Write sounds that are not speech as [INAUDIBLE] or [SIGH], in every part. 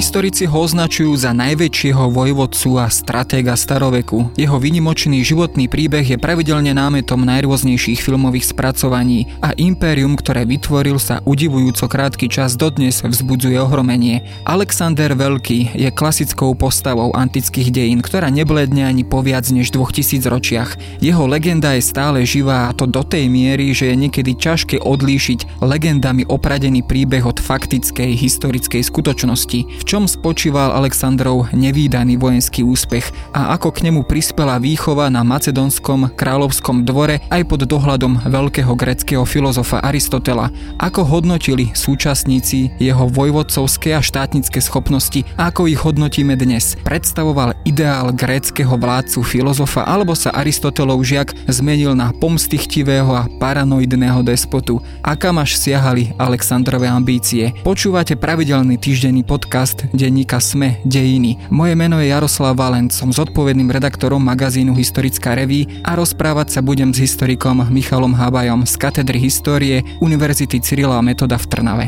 Historici ho označujú za najväčšieho vojvodcu a stratéga staroveku. Jeho vynimočný životný príbeh je pravidelne námetom najrôznejších filmových spracovaní a impérium, ktoré vytvoril sa udivujúco krátky čas dodnes vzbudzuje ohromenie. Alexander Veľký je klasickou postavou antických dejín, ktorá nebledne ani po viac než 2000 ročiach. Jeho legenda je stále živá a to do tej miery, že je niekedy ťažké odlíšiť legendami opradený príbeh od faktickej historickej skutočnosti v čom spočíval Alexandrov nevýdaný vojenský úspech a ako k nemu prispela výchova na macedónskom kráľovskom dvore aj pod dohľadom veľkého greckého filozofa Aristotela, ako hodnotili súčasníci jeho vojvodcovské a štátnické schopnosti ako ich hodnotíme dnes. Predstavoval ideál gréckého vládcu filozofa alebo sa Aristotelov žiak zmenil na pomstichtivého a paranoidného despotu. A kam až siahali Alexandrové ambície. Počúvate pravidelný týždenný podcast podcast denníka Sme dejiny. Moje meno je Jaroslav Valent, som zodpovedným redaktorom magazínu Historická reví a rozprávať sa budem s historikom Michalom Habajom z katedry histórie Univerzity Cyrila Metoda v Trnave.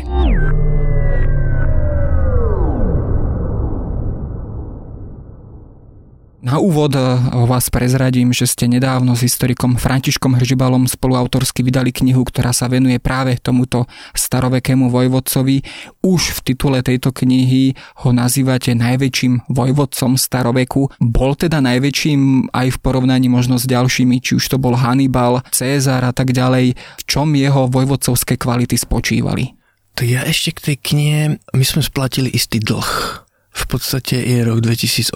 Na úvod eh, vás prezradím, že ste nedávno s historikom Františkom Hržibalom spoluautorsky vydali knihu, ktorá sa venuje práve tomuto starovekému vojvodcovi. Už v titule tejto knihy ho nazývate najväčším vojvodcom staroveku. Bol teda najväčším aj v porovnaní možno s ďalšími, či už to bol Hannibal, Cézar a tak ďalej. V čom jeho vojvodcovské kvality spočívali? Tak ja ešte k tej knihe, my sme splatili istý dlh v podstate je rok 2018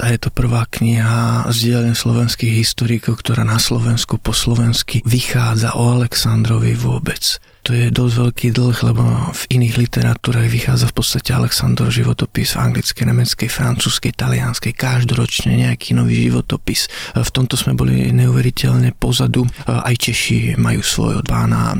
a je to prvá kniha z dielne slovenských historikov, ktorá na Slovensku po slovensky vychádza o Aleksandrovi vôbec to je dosť veľký dlh, lebo v iných literatúrach vychádza v podstate Aleksandr životopis v anglickej, nemeckej, francúzskej, talianskej, každoročne nejaký nový životopis. V tomto sme boli neuveriteľne pozadu. Aj Češi majú svoj od pána e,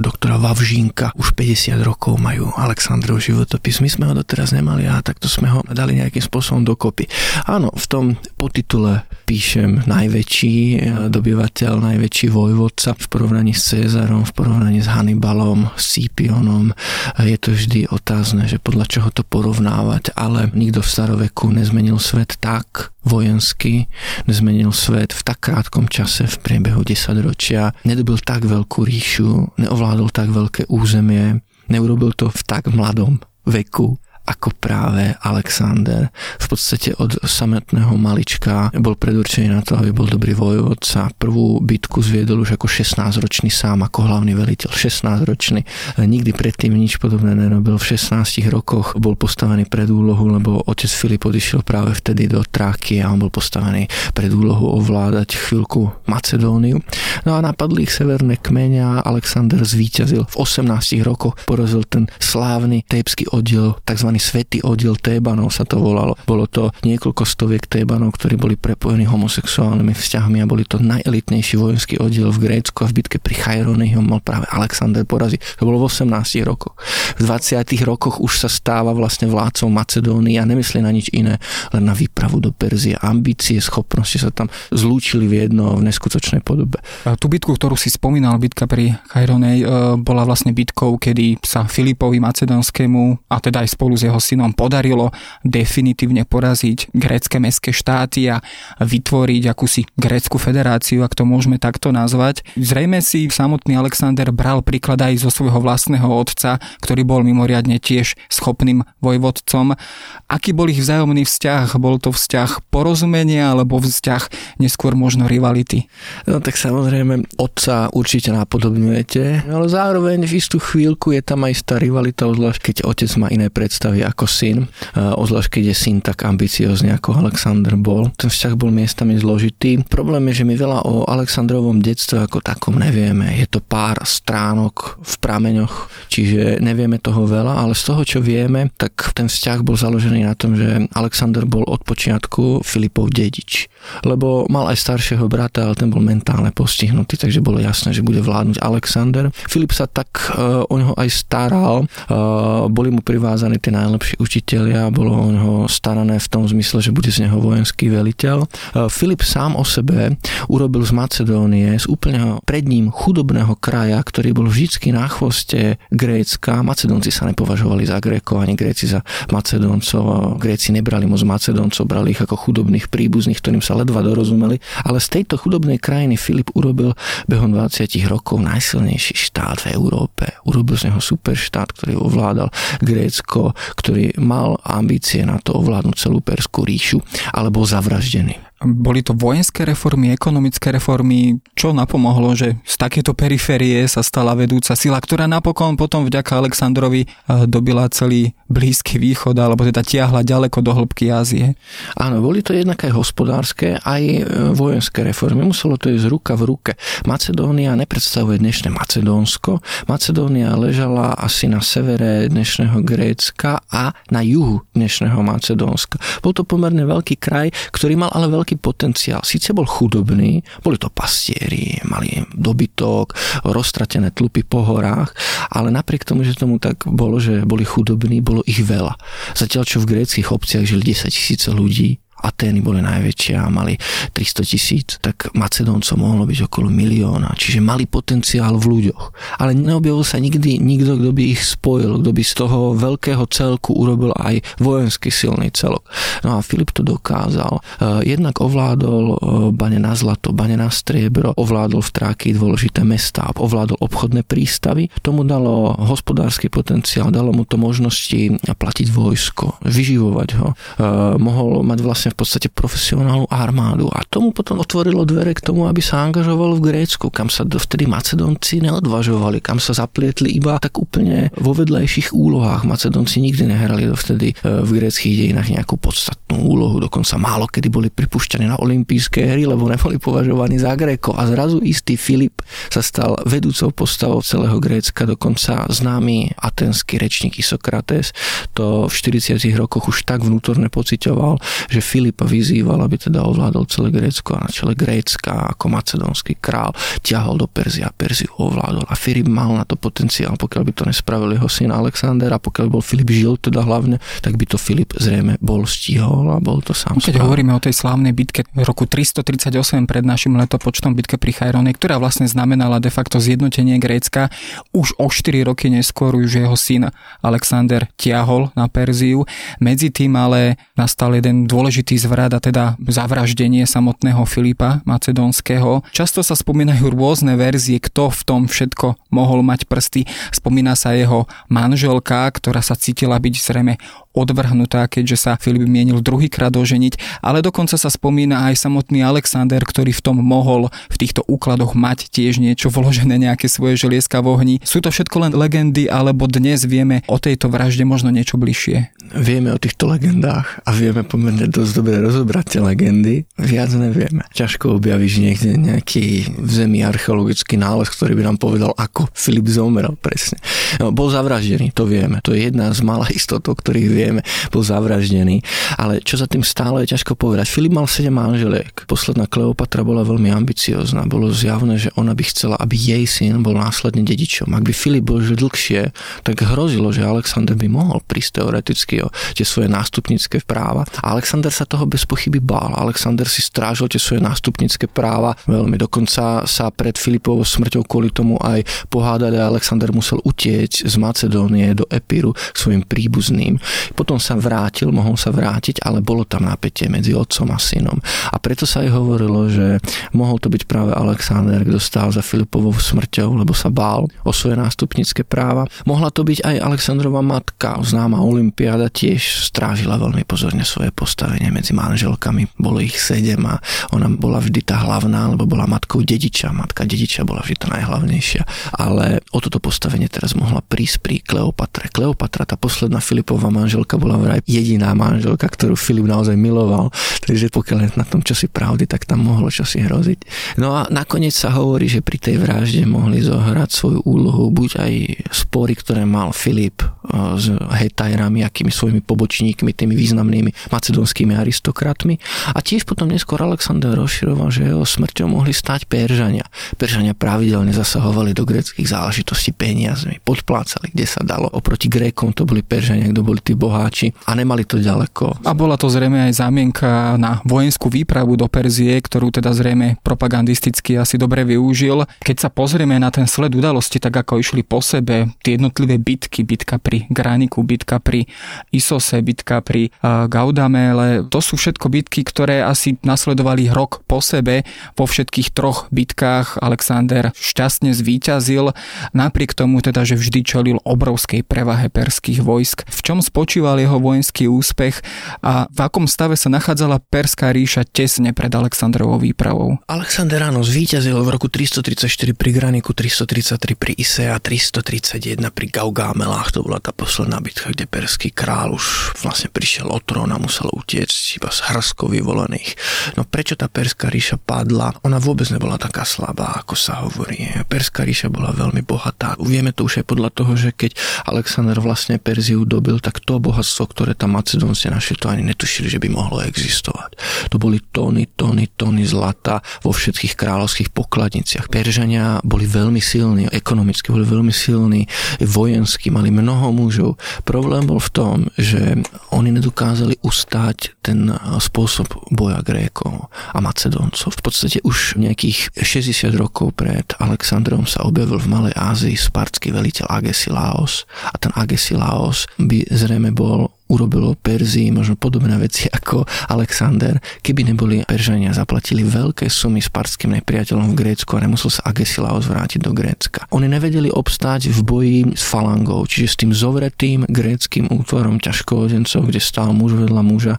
doktora Vavžínka. Už 50 rokov majú Aleksandrov životopis. My sme ho doteraz nemali a takto sme ho dali nejakým spôsobom dokopy. Áno, v tom podtitule píšem najväčší e, dobyvateľ, najväčší vojvodca v porovnaní s Cezarom, v porovnaní s Hannibal Hannibalom, Scipionom. Je to vždy otázne, že podľa čoho to porovnávať, ale nikto v staroveku nezmenil svet tak vojensky, nezmenil svet v tak krátkom čase, v priebehu 10 ročia, nedobil tak veľkú ríšu, neovládol tak veľké územie, neurobil to v tak mladom veku ako práve Alexander. V podstate od samotného malička bol predurčený na to, aby bol dobrý vojvodca. Prvú bitku zviedol už ako 16-ročný sám, ako hlavný veliteľ. 16-ročný. Nikdy predtým nič podobné nerobil. V 16 rokoch bol postavený pred úlohu, lebo otec Filip odišiel práve vtedy do Tráky a on bol postavený pred úlohu ovládať chvíľku Macedóniu. No a napadli ich severné kmene a Alexander zvíťazil. V 18 rokoch porazil ten slávny tejpský oddiel tzv svetý oddiel Tébanov sa to volalo. Bolo to niekoľko stoviek Tébanov, ktorí boli prepojení homosexuálnymi vzťahmi a boli to najelitnejší vojenský oddiel v Grécku a v bitke pri Chajrone ho mal práve Alexander poraziť. To bolo v 18 rokoch. V 20 rokoch už sa stáva vlastne vládcom Macedónie a nemyslí na nič iné, len na výpravu do Perzie. Ambície, schopnosti sa tam zlúčili v jedno v neskutočnej podobe. Tú bitku, ktorú si spomínal, bitka pri Chajronej, e, bola vlastne bitkou, kedy sa Filipovi Macedónskému a teda aj spolu s jeho synom podarilo definitívne poraziť grécke mestské štáty a vytvoriť akúsi grécku federáciu, ak to môžeme takto nazvať. Zrejme si samotný Alexander bral príklad aj zo svojho vlastného otca, ktorý bol mimoriadne tiež schopným vojvodcom. Aký bol ich vzájomný vzťah? Bol to vzťah porozumenia alebo vzťah neskôr možno rivality? No tak samozrejme, otca určite napodobňujete, ale zároveň v istú chvíľku je tam aj tá rivalita, zvlášť keď otec má iné predstavy ako syn, ozvlášť keď je syn tak ambiciózny ako Alexander bol. Ten vzťah bol miestami zložitý. Problém je, že my veľa o Alexandrovom detstve ako takom nevieme. Je to pár stránok v prameňoch, čiže nevieme toho veľa, ale z toho, čo vieme, tak ten vzťah bol založený na tom, že Alexander bol od počiatku Filipov dedič. Lebo mal aj staršieho brata, ale ten bol mentálne postihnutý, takže bolo jasné, že bude vládnuť Alexander. Filip sa tak uh, o neho aj staral, uh, boli mu privázané tie najlepší učiteľia, bolo o neho starané v tom zmysle, že bude z neho vojenský veliteľ. E, Filip sám o sebe urobil z Macedónie, z úplne pred ním chudobného kraja, ktorý bol vždycky na chvoste Grécka. Macedónci sa nepovažovali za Grékov, ani Gréci za Macedóncov. Gréci nebrali moc Macedóncov, brali ich ako chudobných príbuzných, ktorým sa ledva dorozumeli. Ale z tejto chudobnej krajiny Filip urobil behom 20 rokov najsilnejší štát v Európe. Urobil z neho superštát, ktorý ovládal Grécko, ktorý mal ambície na to ovládnuť celú Perskú ríšu, ale bol zavraždený. Boli to vojenské reformy, ekonomické reformy, čo napomohlo, že z takéto periférie sa stala vedúca sila, ktorá napokon potom vďaka Aleksandrovi eh, dobila celý Blízky východ, alebo teda tiahla ďaleko do hĺbky Ázie. Áno, boli to jednak aj hospodárske, aj eh, vojenské reformy. Muselo to ísť ruka v ruke. Macedónia nepredstavuje dnešné Macedónsko. Macedónia ležala asi na severe dnešného Grécka a na juhu dnešného Macedónska. Bol to pomerne veľký kraj, ktorý mal ale veľký veľký potenciál. Síce bol chudobný, boli to pastieri, mali dobytok, roztratené tlupy po horách, ale napriek tomu, že tomu tak bolo, že boli chudobní, bolo ich veľa. Zatiaľ, čo v gréckých obciach žili 10 tisíce ľudí, Atény boli najväčšie a mali 300 tisíc, tak Macedóncov mohlo byť okolo milióna, čiže mali potenciál v ľuďoch. Ale neobjavil sa nikdy nikto, kto by ich spojil, kto by z toho veľkého celku urobil aj vojenský silný celok. No a Filip to dokázal. Eh, jednak ovládol eh, bane na zlato, bane na striebro, ovládol v Tráky dôležité mestá, ovládol obchodné prístavy. Tomu dalo hospodársky potenciál, dalo mu to možnosti platiť vojsko, vyživovať ho. Eh, mohol mať vlastne vlastne v podstate profesionálnu armádu. A tomu potom otvorilo dvere k tomu, aby sa angažoval v Grécku, kam sa dovtedy Macedonci neodvažovali, kam sa zaplietli iba tak úplne vo vedlejších úlohách. Macedonci nikdy nehrali dovtedy e, v gréckých dejinách nejakú podstatnú úlohu, dokonca málo kedy boli pripušťaní na olympijské hry, lebo neboli považovaní za Gréko. A zrazu istý Filip sa stal vedúcou postavou celého Grécka, dokonca známy atenský rečník Isokrates to v 40 rokoch už tak vnútorne pocitoval, že Filipa vyzýval, aby teda ovládol celé Grécko a na čele Grécka ako macedónsky král ťahol do Perzia, Perziu ovládol a Filip mal na to potenciál, pokiaľ by to nespravil jeho syn Alexander a pokiaľ bol Filip žil teda hlavne, tak by to Filip zrejme bol stihol a bol to sám Keď správne. hovoríme o tej slávnej bitke v roku 338 pred našim letopočtom bitke pri Chajrone, ktorá vlastne znamenala de facto zjednotenie Grécka, už o 4 roky neskôr už jeho syn Alexander tiahol na Perziu. Medzi tým ale nastal jeden dôležitý dôležitý zvrat a teda zavraždenie samotného Filipa Macedónskeho. Často sa spomínajú rôzne verzie, kto v tom všetko mohol mať prsty. Spomína sa jeho manželka, ktorá sa cítila byť zrejme odvrhnutá, keďže sa Filip mienil druhýkrát oženiť, ale dokonca sa spomína aj samotný Alexander, ktorý v tom mohol v týchto úkladoch mať tiež niečo vložené, nejaké svoje želieska v ohni. Sú to všetko len legendy, alebo dnes vieme o tejto vražde možno niečo bližšie? Vieme o týchto legendách a vieme pomerne dosť dobre rozobrať tie legendy. Viac nevieme. Ťažko objavíš niekde nejaký v zemi archeologický nález, ktorý by nám povedal, ako Filip zomrel presne. No, bol zavraždený, to vieme. To je jedna z malých istot, o ktorých vieme vieme, bol zavraždený. Ale čo za tým stále je ťažko povedať. Filip mal 7 manželiek. Posledná Kleopatra bola veľmi ambiciozná. Bolo zjavné, že ona by chcela, aby jej syn bol následne dedičom. Ak by Filip bol žil dlhšie, tak hrozilo, že Alexander by mohol prísť teoreticky o tie svoje nástupnícke práva. A Alexander sa toho bez pochyby bál. Alexander si strážil tie svoje nástupnícke práva veľmi. Dokonca sa pred Filipovou smrťou kvôli tomu aj pohádali a Alexander musel utieť z Macedónie do Epíru k svojim príbuzným. Potom sa vrátil, mohol sa vrátiť, ale bolo tam napätie medzi otcom a synom. A preto sa aj hovorilo, že mohol to byť práve Alexander, kto stál za Filipovou smrťou, lebo sa bál o svoje nástupnícke práva. Mohla to byť aj Alexandrova matka, známa Olympiáda, tiež strážila veľmi pozorne svoje postavenie medzi manželkami. Bolo ich sedem a ona bola vždy tá hlavná, lebo bola matkou dediča. Matka dediča bola vždy tá najhlavnejšia. Ale o toto postavenie teraz mohla prísť pri Kleopatre. Kleopatra, tá posledná Filipová manželka, manželka bola vraj jediná manželka, ktorú Filip naozaj miloval. Takže pokiaľ na tom čosi pravdy, tak tam mohlo čosi hroziť. No a nakoniec sa hovorí, že pri tej vražde mohli zohrať svoju úlohu buď aj spory, ktoré mal Filip eh, s Hetajrami, akými svojimi pobočníkmi, tými významnými macedonskými aristokratmi. A tiež potom neskôr Alexander rozširoval, že jeho smrťou mohli stať Peržania. Peržania pravidelne zasahovali do greckých záležitostí peniazmi, podplácali, kde sa dalo. Oproti Grékom to boli Peržania, kto boli tí bohatí boháči a nemali to ďaleko. A bola to zrejme aj zámienka na vojenskú výpravu do Perzie, ktorú teda zrejme propagandisticky asi dobre využil. Keď sa pozrieme na ten sled udalosti, tak ako išli po sebe tie jednotlivé bitky, bitka pri Graniku, bitka pri Isose, bitka pri Gaudamele, to sú všetko bitky, ktoré asi nasledovali rok po sebe. Vo všetkých troch bitkách Alexander šťastne zvíťazil, napriek tomu teda, že vždy čelil obrovskej prevahe perských vojsk. V čom spočíval jeho vojenský úspech a v akom stave sa nachádzala Perská ríša tesne pred Alexandrovou výpravou? Alexander áno zvíťazil v roku 334 pri Graniku, 333 pri Ise a 331 pri Gaugamelách. To bola tá posledná bitka, kde perský král už vlastne prišiel o trón a musel utiecť iba z hrskov vyvolených. No prečo tá Perská ríša padla? Ona vôbec nebola taká slabá, ako sa hovorí. Perská ríša bola veľmi bohatá. Vieme to už aj podľa toho, že keď Alexander vlastne Perziu dobil, tak to bohatstvo, ktoré tam Macedónci našli, to ani netušili, že by mohlo existovať. To boli tóny, tóny, tóny zlata vo všetkých kráľovských pokladniciach. Peržania boli veľmi silní, ekonomicky boli veľmi silní, vojensky, mali mnoho mužov. Problém bol v tom, že oni nedokázali ustáť ten spôsob boja Grékov a Macedóncov. V podstate už nejakých 60 rokov pred Alexandrom sa objavil v Malej Ázii spartský veliteľ Agesilaos a ten Agesilaos by zrejme bol urobilo Perzii možno podobné veci ako Alexander, keby neboli Peržania zaplatili veľké sumy spartským nepriateľom v Grécku a nemusel sa Agesilaos vrátiť do Grécka. Oni nevedeli obstáť v boji s falangou, čiže s tým zovretým gréckým útvarom ťažkovodencov, kde stál muž vedľa muža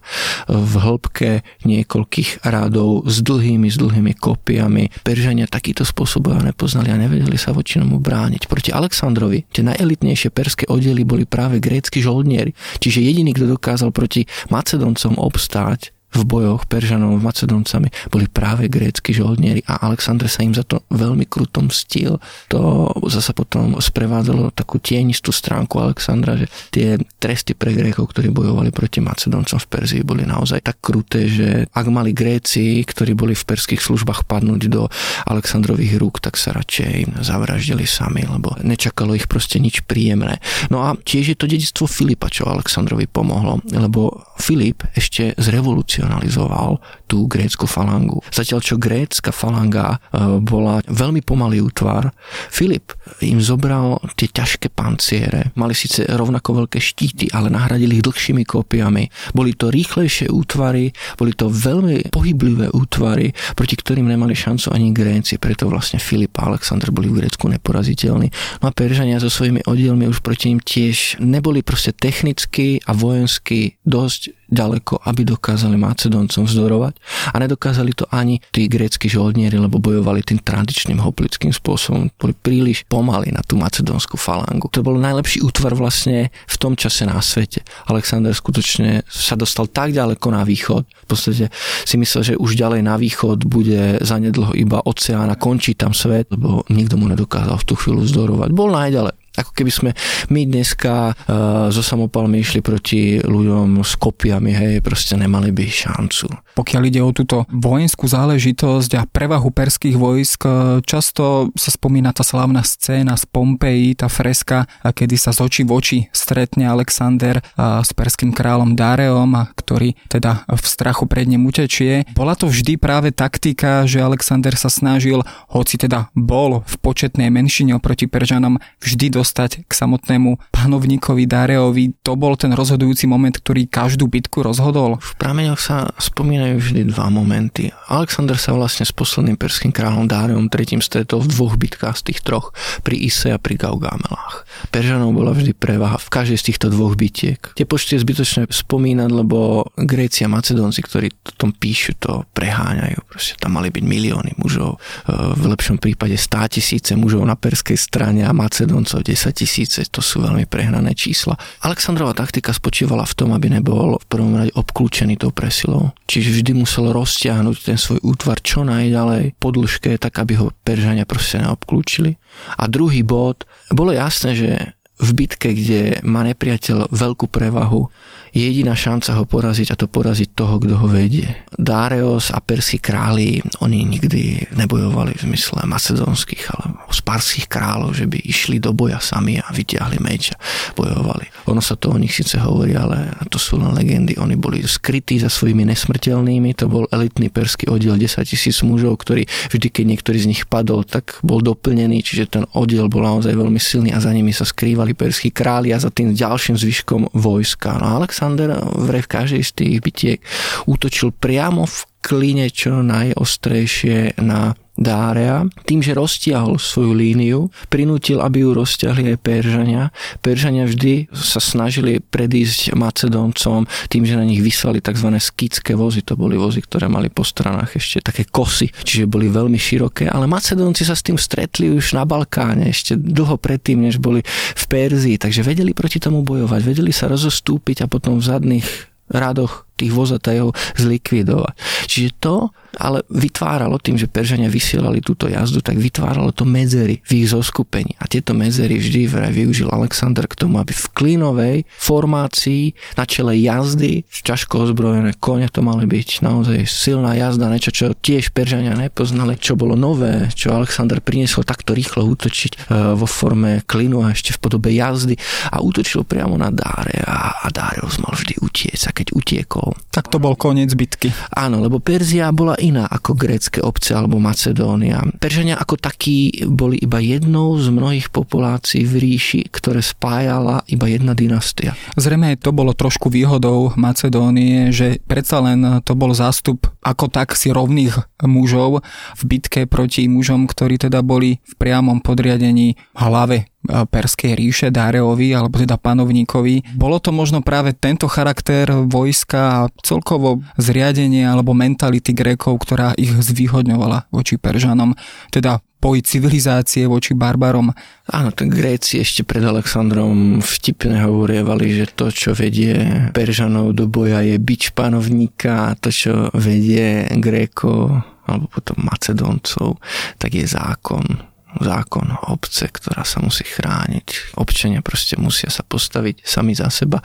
v hĺbke niekoľkých rádov s dlhými, s dlhými kopiami. Peržania takýto spôsob nepoznali a nevedeli sa voči tomu brániť. Proti Aleksandrovi tie najelitnejšie perské oddiely boli práve grécky žoldnieri, čiže jediný, kto dokázal proti Macedoncom obstáť, v bojoch Peržanov Macedoncami boli práve grécky žoldnieri a Alexander sa im za to veľmi kruto mstil. To zase potom sprevádzalo takú tienistú stránku Alexandra, že tie tresty pre Grékov, ktorí bojovali proti Macedoncom v Perzii, boli naozaj tak kruté, že ak mali Gréci, ktorí boli v perských službách padnúť do Alexandrových rúk, tak sa radšej zavraždili sami, lebo nečakalo ich proste nič príjemné. No a tiež je to dedictvo Filipa, čo Alexandrovi pomohlo, lebo Filip ešte z revolúcie racionalizoval tú grécku falangu. Zatiaľ, čo grécka falanga e, bola veľmi pomalý útvar, Filip im zobral tie ťažké panciere, mali síce rovnako veľké štíty, ale nahradili ich dlhšími kópiami. Boli to rýchlejšie útvary, boli to veľmi pohyblivé útvary, proti ktorým nemali šancu ani Gréci, preto vlastne Filip a Alexander boli v Grécku neporaziteľní. No a Peržania so svojimi oddielmi už proti ním tiež neboli proste technicky a vojensky dosť ďaleko, aby dokázali Macedoncom vzdorovať a nedokázali to ani tí grécky žoldnieri, lebo bojovali tým tradičným hoplickým spôsobom. Boli príliš pomaly na tú macedónsku falangu. To bol najlepší útvar vlastne v tom čase na svete. Alexander skutočne sa dostal tak ďaleko na východ. V podstate si myslel, že už ďalej na východ bude zanedlho iba oceán a končí tam svet, lebo nikto mu nedokázal v tú chvíľu vzdorovať. Bol najďalej. Ako keby sme my dneska uh, so samopalmi išli proti ľuďom s kopiami, hej, proste nemali by šancu. Pokiaľ ide o túto vojenskú záležitosť a prevahu perských vojsk, e, často sa spomína tá slávna scéna z Pompeji, tá freska, kedy sa z očí v oči stretne Alexander s perským kráľom Dareom, ktorý teda v strachu pred ním utečie. Bola to vždy práve taktika, že Alexander sa snažil, hoci teda bol v početnej menšine oproti Peržanom, vždy do dostať k samotnému panovníkovi Dareovi. To bol ten rozhodujúci moment, ktorý každú bitku rozhodol. V prameňoch sa spomínajú vždy dva momenty. Alexander sa vlastne s posledným perským kráľom Dareom tretím stretol v dvoch bitkách z tých troch, pri Ise a pri Gaugamelách. Peržanov bola vždy prevaha v každej z týchto dvoch bitiek. Tie počty je zbytočné spomínať, lebo Gréci a Macedónci, ktorí o tom píšu, to preháňajú. Proste tam mali byť milióny mužov, v lepšom prípade stá tisíce mužov na perskej strane a Macedóncov 10 tisíce, to sú veľmi prehnané čísla. Alexandrova taktika spočívala v tom, aby nebol v prvom rade obklúčený tou presilou. Čiže vždy musel roztiahnuť ten svoj útvar čo najďalej po dĺžke, tak aby ho Peržania proste neobklúčili. A druhý bod, bolo jasné, že v bitke, kde má nepriateľ veľkú prevahu, jediná šanca ho poraziť a to poraziť toho, kto ho vedie. Dáreos a perskí králi, oni nikdy nebojovali v zmysle macedónskych alebo sparských kráľov, že by išli do boja sami a vyťahli meč a bojovali. Ono sa to o nich síce hovorí, ale to sú len legendy. Oni boli skrytí za svojimi nesmrteľnými, to bol elitný perský oddiel 10 tisíc mužov, ktorý vždy, keď niektorý z nich padol, tak bol doplnený, čiže ten oddiel bol naozaj veľmi silný a za nimi sa skrývali perskí králi a za tým ďalším zvyškom vojska. No Alexander v každej z tých bitiek útočil priamo v kline čo najostrejšie na Dárea, tým, že roztiahol svoju líniu, prinútil, aby ju roztiahli aj Peržania. Peržania vždy sa snažili predísť Macedóncom tým, že na nich vyslali tzv. skické vozy. To boli vozy, ktoré mali po stranách ešte také kosy, čiže boli veľmi široké, ale Macedónci sa s tým stretli už na Balkáne, ešte dlho predtým, než boli v Perzii, takže vedeli proti tomu bojovať, vedeli sa rozostúpiť a potom v zadných radoch tých vozatajov zlikvidovať. Čiže to ale vytváralo tým, že Peržania vysielali túto jazdu, tak vytváralo to medzery v ich zoskupení. A tieto medzery vždy vraj využil Alexander k tomu, aby v klínovej formácii na čele jazdy, ťažko ozbrojené kone to mali byť naozaj silná jazda, niečo, čo tiež Peržania nepoznali, čo bolo nové, čo Alexander priniesol takto rýchlo útočiť e, vo forme klinu a ešte v podobe jazdy a útočil priamo na Dáre a, a Dáreus mal vždy utiec a keď utiekol, tak to bol koniec bitky. Áno, lebo Perzia bola iná ako grécke obce alebo Macedónia. Peržania ako takí boli iba jednou z mnohých populácií v ríši, ktoré spájala iba jedna dynastia. Zrejme to bolo trošku výhodou Macedónie, že predsa len to bol zástup ako tak si rovných mužov v bitke proti mužom, ktorí teda boli v priamom podriadení hlave Perskej ríše, Dáreovi, alebo teda panovníkovi. Bolo to možno práve tento charakter vojska a celkovo zriadenie alebo mentality Grékov, ktorá ich zvýhodňovala voči Peržanom. Teda boj civilizácie voči barbarom. Áno, tak Gréci ešte pred Alexandrom vtipne hovorievali, že to, čo vedie Peržanov do boja je bič panovníka a to, čo vedie Grékov alebo potom Macedóncov, tak je zákon zákon obce, ktorá sa musí chrániť. Občania proste musia sa postaviť sami za seba.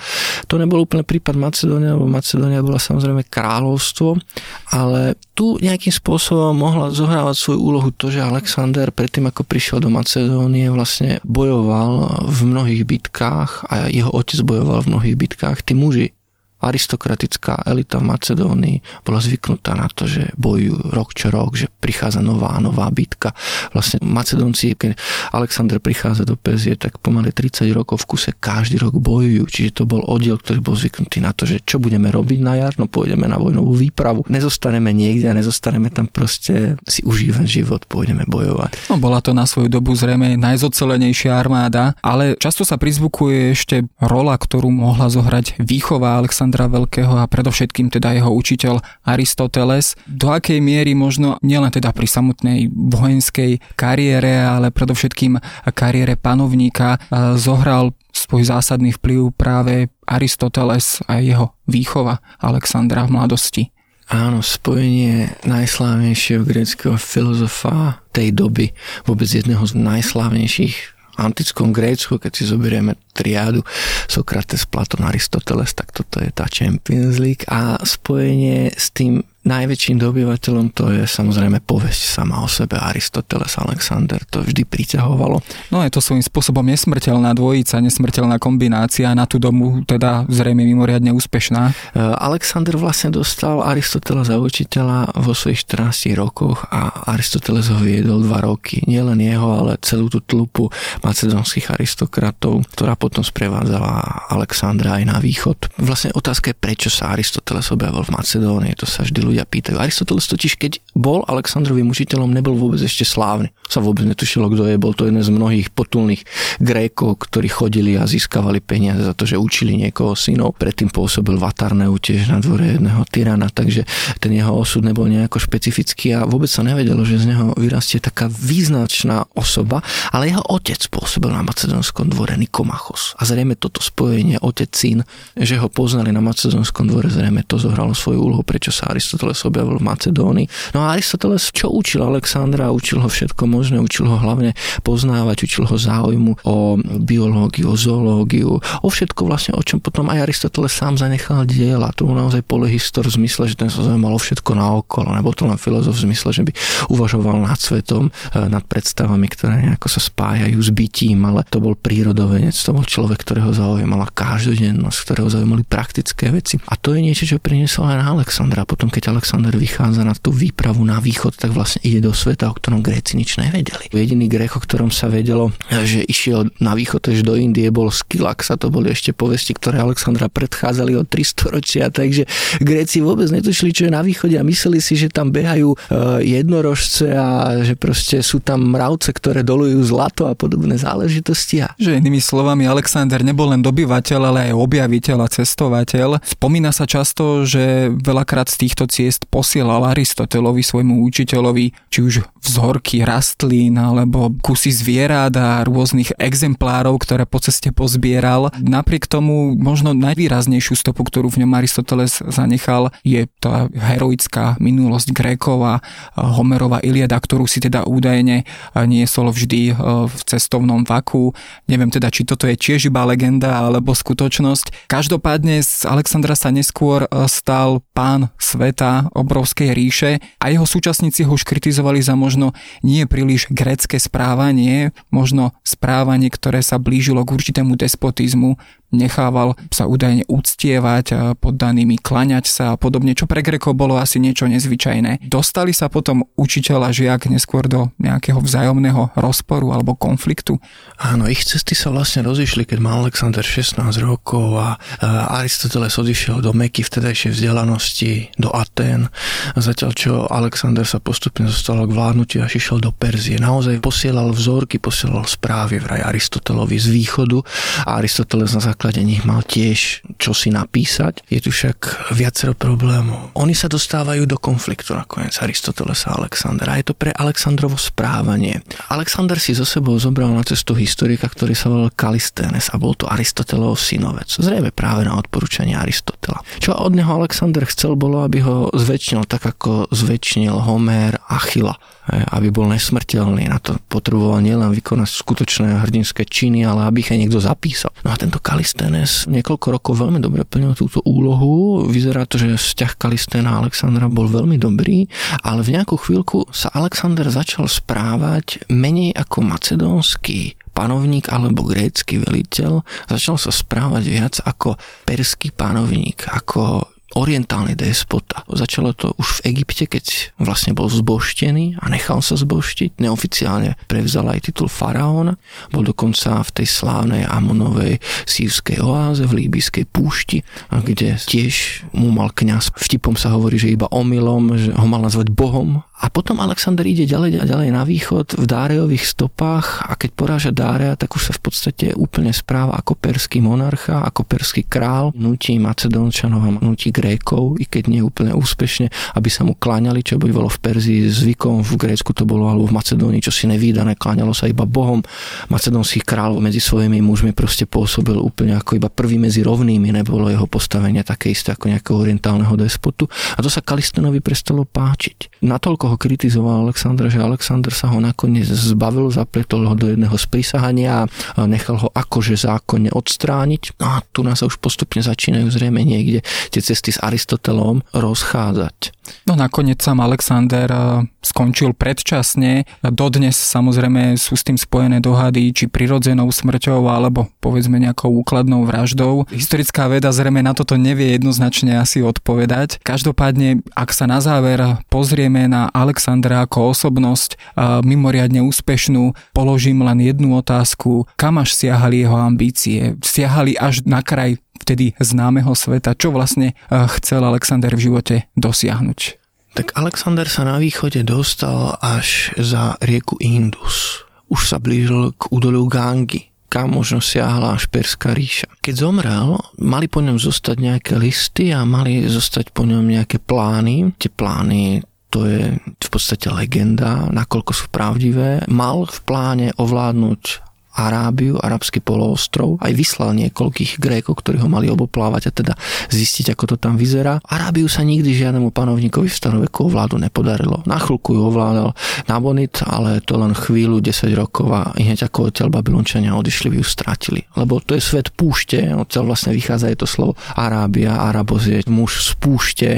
To nebol úplne prípad Macedónia, lebo Macedónia bola samozrejme kráľovstvo, ale tu nejakým spôsobom mohla zohrávať svoju úlohu to, že Alexander predtým, ako prišiel do Macedónie, vlastne bojoval v mnohých bitkách a jeho otec bojoval v mnohých bitkách. Tí muži aristokratická elita v Macedónii bola zvyknutá na to, že bojujú rok čo rok, že prichádza nová nová bitka. Vlastne Macedónci, keď Alexander prichádza do Pezie, tak pomaly 30 rokov v kuse každý rok bojujú. Čiže to bol oddiel, ktorý bol zvyknutý na to, že čo budeme robiť na jar, no pôjdeme na vojnovú výpravu. Nezostaneme niekde a nezostaneme tam proste si užívať život, pôjdeme bojovať. No bola to na svoju dobu zrejme najzocelenejšia armáda, ale často sa prizvukuje ešte rola, ktorú mohla zohrať výchova Alexandra Alexandra Veľkého a predovšetkým teda jeho učiteľ Aristoteles. Do akej miery možno nielen teda pri samotnej vojenskej kariére, ale predovšetkým kariére panovníka zohral svoj zásadný vplyv práve Aristoteles a jeho výchova Alexandra v mladosti. Áno, spojenie najslávnejšieho greckého filozofa tej doby, vôbec jedného z najslávnejších antickom Grécku, keď si zoberieme triádu Sokrates, Platón, Aristoteles, tak toto je tá Champions League a spojenie s tým Najväčším dobyvateľom to je samozrejme povesť sama o sebe Aristoteles Alexander, to vždy priťahovalo. No je to svojím spôsobom nesmrteľná dvojica, nesmrteľná kombinácia, na tú domu teda zrejme mimoriadne úspešná. E, Alexander vlastne dostal Aristotela za učiteľa vo svojich 14 rokoch a Aristoteles ho viedol dva roky. Nielen jeho, ale celú tú tlupu macedónskych aristokratov, ktorá potom sprevádzala Alexandra aj na východ. Vlastne otázka je, prečo sa Aristoteles objavil v Macedónii, to sa vždy ľudia pýtajú. Aristoteles totiž, keď bol Aleksandrovým učiteľom, nebol vôbec ešte slávny. Sa vôbec netušilo, kto je. Bol to jeden z mnohých potulných Grékov, ktorí chodili a získavali peniaze za to, že učili niekoho synov. Predtým pôsobil Vatarneu tiež na dvore jedného tyrana, takže ten jeho osud nebol nejako špecifický a vôbec sa nevedelo, že z neho vyrastie taká význačná osoba, ale jeho otec pôsobil na macedónskom dvore Nikomachos. A zrejme toto spojenie otec syn, že ho poznali na macedónskom dvore, zrejme to zohralo svoju úlohu, prečo sa Aristoteles Aristoteles objavil v Macedónii. No a Aristoteles čo učil Alexandra? Učil ho všetko možné, učil ho hlavne poznávať, učil ho záujmu o biológiu, o zoológiu, o všetko vlastne, o čom potom aj Aristoteles sám zanechal diela. To bol naozaj polehistor v zmysle, že ten sa zaujímal o všetko naokolo. Nebo to len filozof v zmysle, že by uvažoval nad svetom, e, nad predstavami, ktoré nejako sa spájajú s bytím, ale to bol prírodovenec, to bol človek, ktorého zaujímala každodennosť, ktorého zaujímali praktické veci. A to je niečo, čo priniesol aj na Alexandra. Potom, keď Alexander vychádza na tú výpravu na východ, tak vlastne ide do sveta, o ktorom Gréci nič nevedeli. Jediný Grech, o ktorom sa vedelo, že išiel na východ až do Indie, bol Skilax a to boli ešte povesti, ktoré Alexandra predchádzali o 300 ročia, takže Gréci vôbec netušili, čo je na východe a mysleli si, že tam behajú e, jednorožce a že proste sú tam mravce, ktoré dolujú zlato a podobné záležitosti. A... Že inými slovami, Alexander nebol len dobyvateľ, ale aj objaviteľ a cestovateľ. Spomína sa často, že veľakrát z týchto ciest posielal Aristotelovi svojmu učiteľovi či už vzorky rastlín alebo kusy zvierat a rôznych exemplárov, ktoré po ceste pozbieral. Napriek tomu možno najvýraznejšiu stopu, ktorú v ňom Aristoteles zanechal, je tá heroická minulosť Grékov a Homerova Iliada, ktorú si teda údajne niesol vždy v cestovnom vaku. Neviem teda, či toto je tiež iba legenda alebo skutočnosť. Každopádne z Alexandra sa neskôr stal pán sveta obrovskej ríše a jeho súčasníci ho už kritizovali za možno nie príliš grecké správanie, možno správanie, ktoré sa blížilo k určitému despotizmu, nechával sa údajne uctievať poddanými, klaňať sa a podobne, čo pre Grekov bolo asi niečo nezvyčajné. Dostali sa potom učiteľ a žiak neskôr do nejakého vzájomného rozporu alebo konfliktu? Áno, ich cesty sa vlastne rozišli, keď mal Alexander 16 rokov a Aristoteles odišiel do Meky vtedajšej vzdelanosti, do Atén, zatiaľ čo Alexander sa postupne zostal k vládnutiu až išiel do Perzie. Naozaj posielal vzorky, posielal správy vraj Aristotelovi z východu a Aristoteles na základe nich mal tiež čo si napísať. Je tu však viacero problémov. Oni sa dostávajú do konfliktu nakoniec Aristoteles a Alexander. A je to pre Alexandrovo správanie. Alexander si zo sebou zobral na cestu historika, ktorý sa volal Kalistenes a bol to Aristotelov synovec. Zrejme práve na odporúčanie Aristotela. Čo od neho Alexander chcel bolo, aby ho zväčšnil tak, ako zväčšnil Homer Achila aby bol nesmrteľný. Na to potreboval nielen vykonať skutočné hrdinské činy, ale aby ich aj niekto zapísal. No a tento Kalistenes niekoľko rokov veľmi dobre plnil túto úlohu. Vyzerá to, že vzťah Kalistena a Alexandra bol veľmi dobrý, ale v nejakú chvíľku sa Alexander začal správať menej ako macedónsky panovník alebo grécky veliteľ, začal sa správať viac ako perský panovník, ako orientálny despota. Začalo to už v Egypte, keď vlastne bol zboštený a nechal sa zboštiť. Neoficiálne prevzal aj titul faraóna. Bol dokonca v tej slávnej Amonovej sírskej oáze v líbyskej púšti, kde tiež mu mal kňaz. Vtipom sa hovorí, že iba omylom, že ho mal nazvať Bohom a potom Alexander ide ďalej a ďalej na východ v Dárejových stopách a keď poráža Dárea, tak už sa v podstate úplne správa ako perský monarcha, ako perský král, nutí Macedónčanov a nutí Grékov, i keď nie úplne úspešne, aby sa mu kláňali, čo bolo v Perzii zvykom, v Grécku to bolo alebo v Macedónii, čo si nevýdané, kláňalo sa iba Bohom. Macedónsky král medzi svojimi mužmi proste pôsobil úplne ako iba prvý medzi rovnými, nebolo jeho postavenie také isté ako nejakého orientálneho despotu. A to sa Kalistenovi prestalo páčiť. Natoľko ho kritizoval Alexandra, že Alexander sa ho nakoniec zbavil, zapletol ho do jedného sprísahania a nechal ho akože zákonne odstrániť. No a tu nás už postupne začínajú zrejme niekde tie cesty s Aristotelom rozchádzať. No nakoniec sám Alexander eh, skončil predčasne. Dodnes samozrejme sú s tým spojené dohady, či prirodzenou smrťou, alebo povedzme nejakou úkladnou vraždou. Historická veda zrejme na toto nevie jednoznačne asi odpovedať. Každopádne, ak sa na záver pozrieme na Alexandra ako osobnosť mimoriadne úspešnú, položím len jednu otázku. Kam až siahali jeho ambície? Siahali až na kraj vtedy známeho sveta. Čo vlastne chcel Alexander v živote dosiahnuť? Tak Alexander sa na východe dostal až za rieku Indus. Už sa blížil k údoliu Gangi kam možno siahla až Perská ríša. Keď zomrel, mali po ňom zostať nejaké listy a mali zostať po ňom nejaké plány. Tie plány to je v podstate legenda, nakoľko sú pravdivé. Mal v pláne ovládnuť Arábiu, arabský poloostrov, aj vyslal niekoľkých Grékov, ktorí ho mali oboplávať a teda zistiť, ako to tam vyzerá. Arábiu sa nikdy žiadnemu panovníkovi v staroveku ovládu nepodarilo. Na chvíľku ju ovládal Nabonid, ale to len chvíľu, 10 rokov a hneď ako odtiaľ Babylončania odišli, by ju strátili. Lebo to je svet púšte, odtiaľ vlastne vychádza je to slovo Arábia, Arabos je muž z púšte,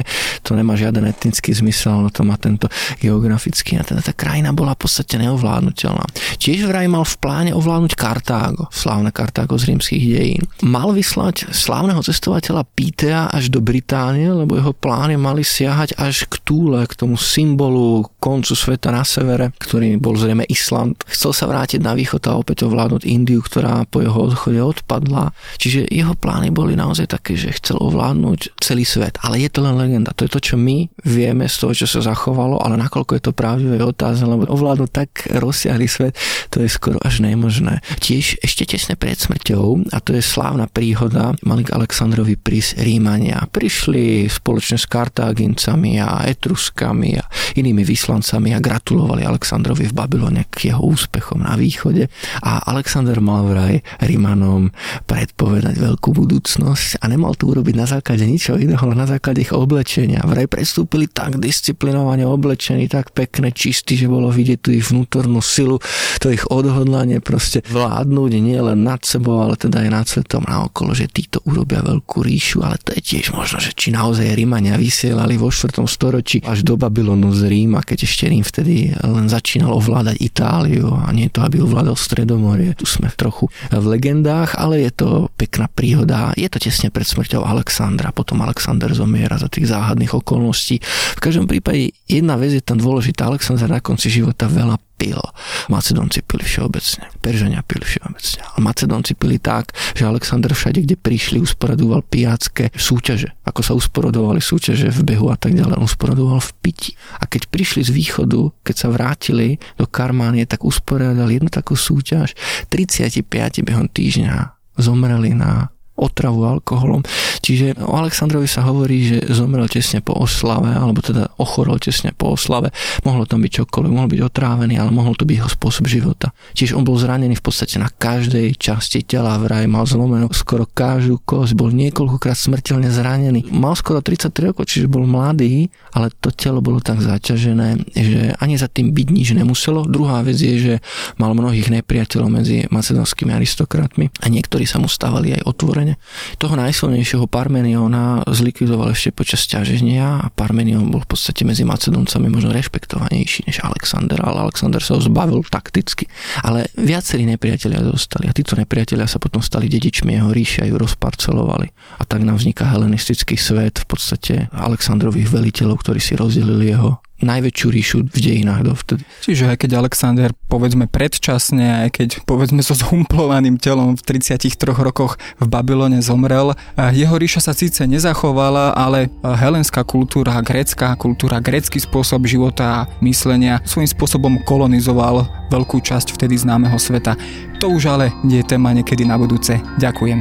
to nemá žiaden etnický zmysel, no to má tento geografický a teda tá krajina bola v podstate neovládnutelná. Tiež vraj mal v pláne ovládnuť Kartágo, slávne Kartágo z rímskych dejín. Mal vyslať slávneho cestovateľa Pítea až do Británie, lebo jeho plány mali siahať až k Túle, k tomu symbolu koncu sveta na severe, ktorý bol zrejme Island. Chcel sa vrátiť na východ a opäť ovládnuť Indiu, ktorá po jeho odchode odpadla. Čiže jeho plány boli naozaj také, že chcel ovládnuť celý svet. Ale je to len legenda. To je to, čo my vieme z toho, čo sa zachovalo, ale nakoľko je to pravdivé otázne, lebo ovládnuť tak rozsiahly svet, to je skoro až nemožné. Tiež ešte tesne pred smrťou, a to je slávna príhoda, mali k Aleksandrovi prísť Rímania. Prišli spoločne s Kartágincami a Etruskami a inými vyslancami a gratulovali Aleksandrovi v Babylone k jeho úspechom na východe. A Alexander mal vraj Rímanom predpovedať veľkú budúcnosť a nemal to urobiť na základe ničoho iného, ale na základe ich oblečenia. Vraj prestúpili tak disciplinovane oblečení, tak pekné, čistí, že bolo vidieť tú ich vnútornú silu, to ich odhodlanie proste vládnuť nie len nad sebou, ale teda aj nad svetom naokolo, že títo urobia veľkú ríšu, ale to je tiež možno, že či naozaj Rímania vysielali vo 4. storočí až do Babylonu z Ríma, keď ešte Rím vtedy len začínal ovládať Itáliu a nie to, aby ovládal Stredomorie. Tu sme trochu v legendách, ale je to pekná príhoda. Je to tesne pred smrťou Alexandra, potom Alexander zomiera za tých záhadných okolností. V každom prípade jedna vec je tam dôležitá. Alexander na konci života veľa pil. Macedónci pili všeobecne, Peržania pili všeobecne. Ale Macedónci pili tak, že Alexander všade, kde prišli, usporadoval pijacké súťaže. Ako sa usporadovali súťaže v behu a tak ďalej, usporadoval v piti. A keď prišli z východu, keď sa vrátili do Karmánie, tak usporiadali jednu takú súťaž. 35 behom týždňa zomreli na otravu alkoholom. Čiže o Aleksandrovi sa hovorí, že zomrel tesne po oslave, alebo teda ochorel tesne po oslave. Mohlo tam byť čokoľvek, mohol byť otrávený, ale mohol to byť jeho spôsob života. Čiže on bol zranený v podstate na každej časti tela, vraj mal zlomenú skoro každú kosť, bol niekoľkokrát smrteľne zranený. Mal skoro 33 rokov, čiže bol mladý, ale to telo bolo tak zaťažené, že ani za tým byť nič nemuselo. Druhá vec je, že mal mnohých nepriateľov medzi macedonskými aristokratmi a niektorí sa mu stávali aj otvorení strane. Toho najsilnejšieho Parmeniona zlikvidoval ešte počas ťaženia a Parmenion bol v podstate medzi Macedoncami možno rešpektovanejší než Alexander, ale Alexander sa ho zbavil takticky. Ale viacerí nepriatelia zostali a títo nepriatelia sa potom stali dedičmi jeho ríše a ju rozparcelovali. A tak nám vzniká helenistický svet, v podstate Alexandrových veliteľov, ktorí si rozdelili jeho najväčšiu ríšu v dejinách dovtedy. Čiže aj keď Alexander povedzme predčasne, aj keď povedzme so [LAUGHS] zhumplovaným telom v 33 rokoch v Babylone zomrel, jeho ríša sa síce nezachovala, ale helenská kultúra, grécka kultúra, grécky spôsob života a myslenia svojím spôsobom kolonizoval veľkú časť vtedy známeho sveta. To už ale nie je téma niekedy na budúce. Ďakujem.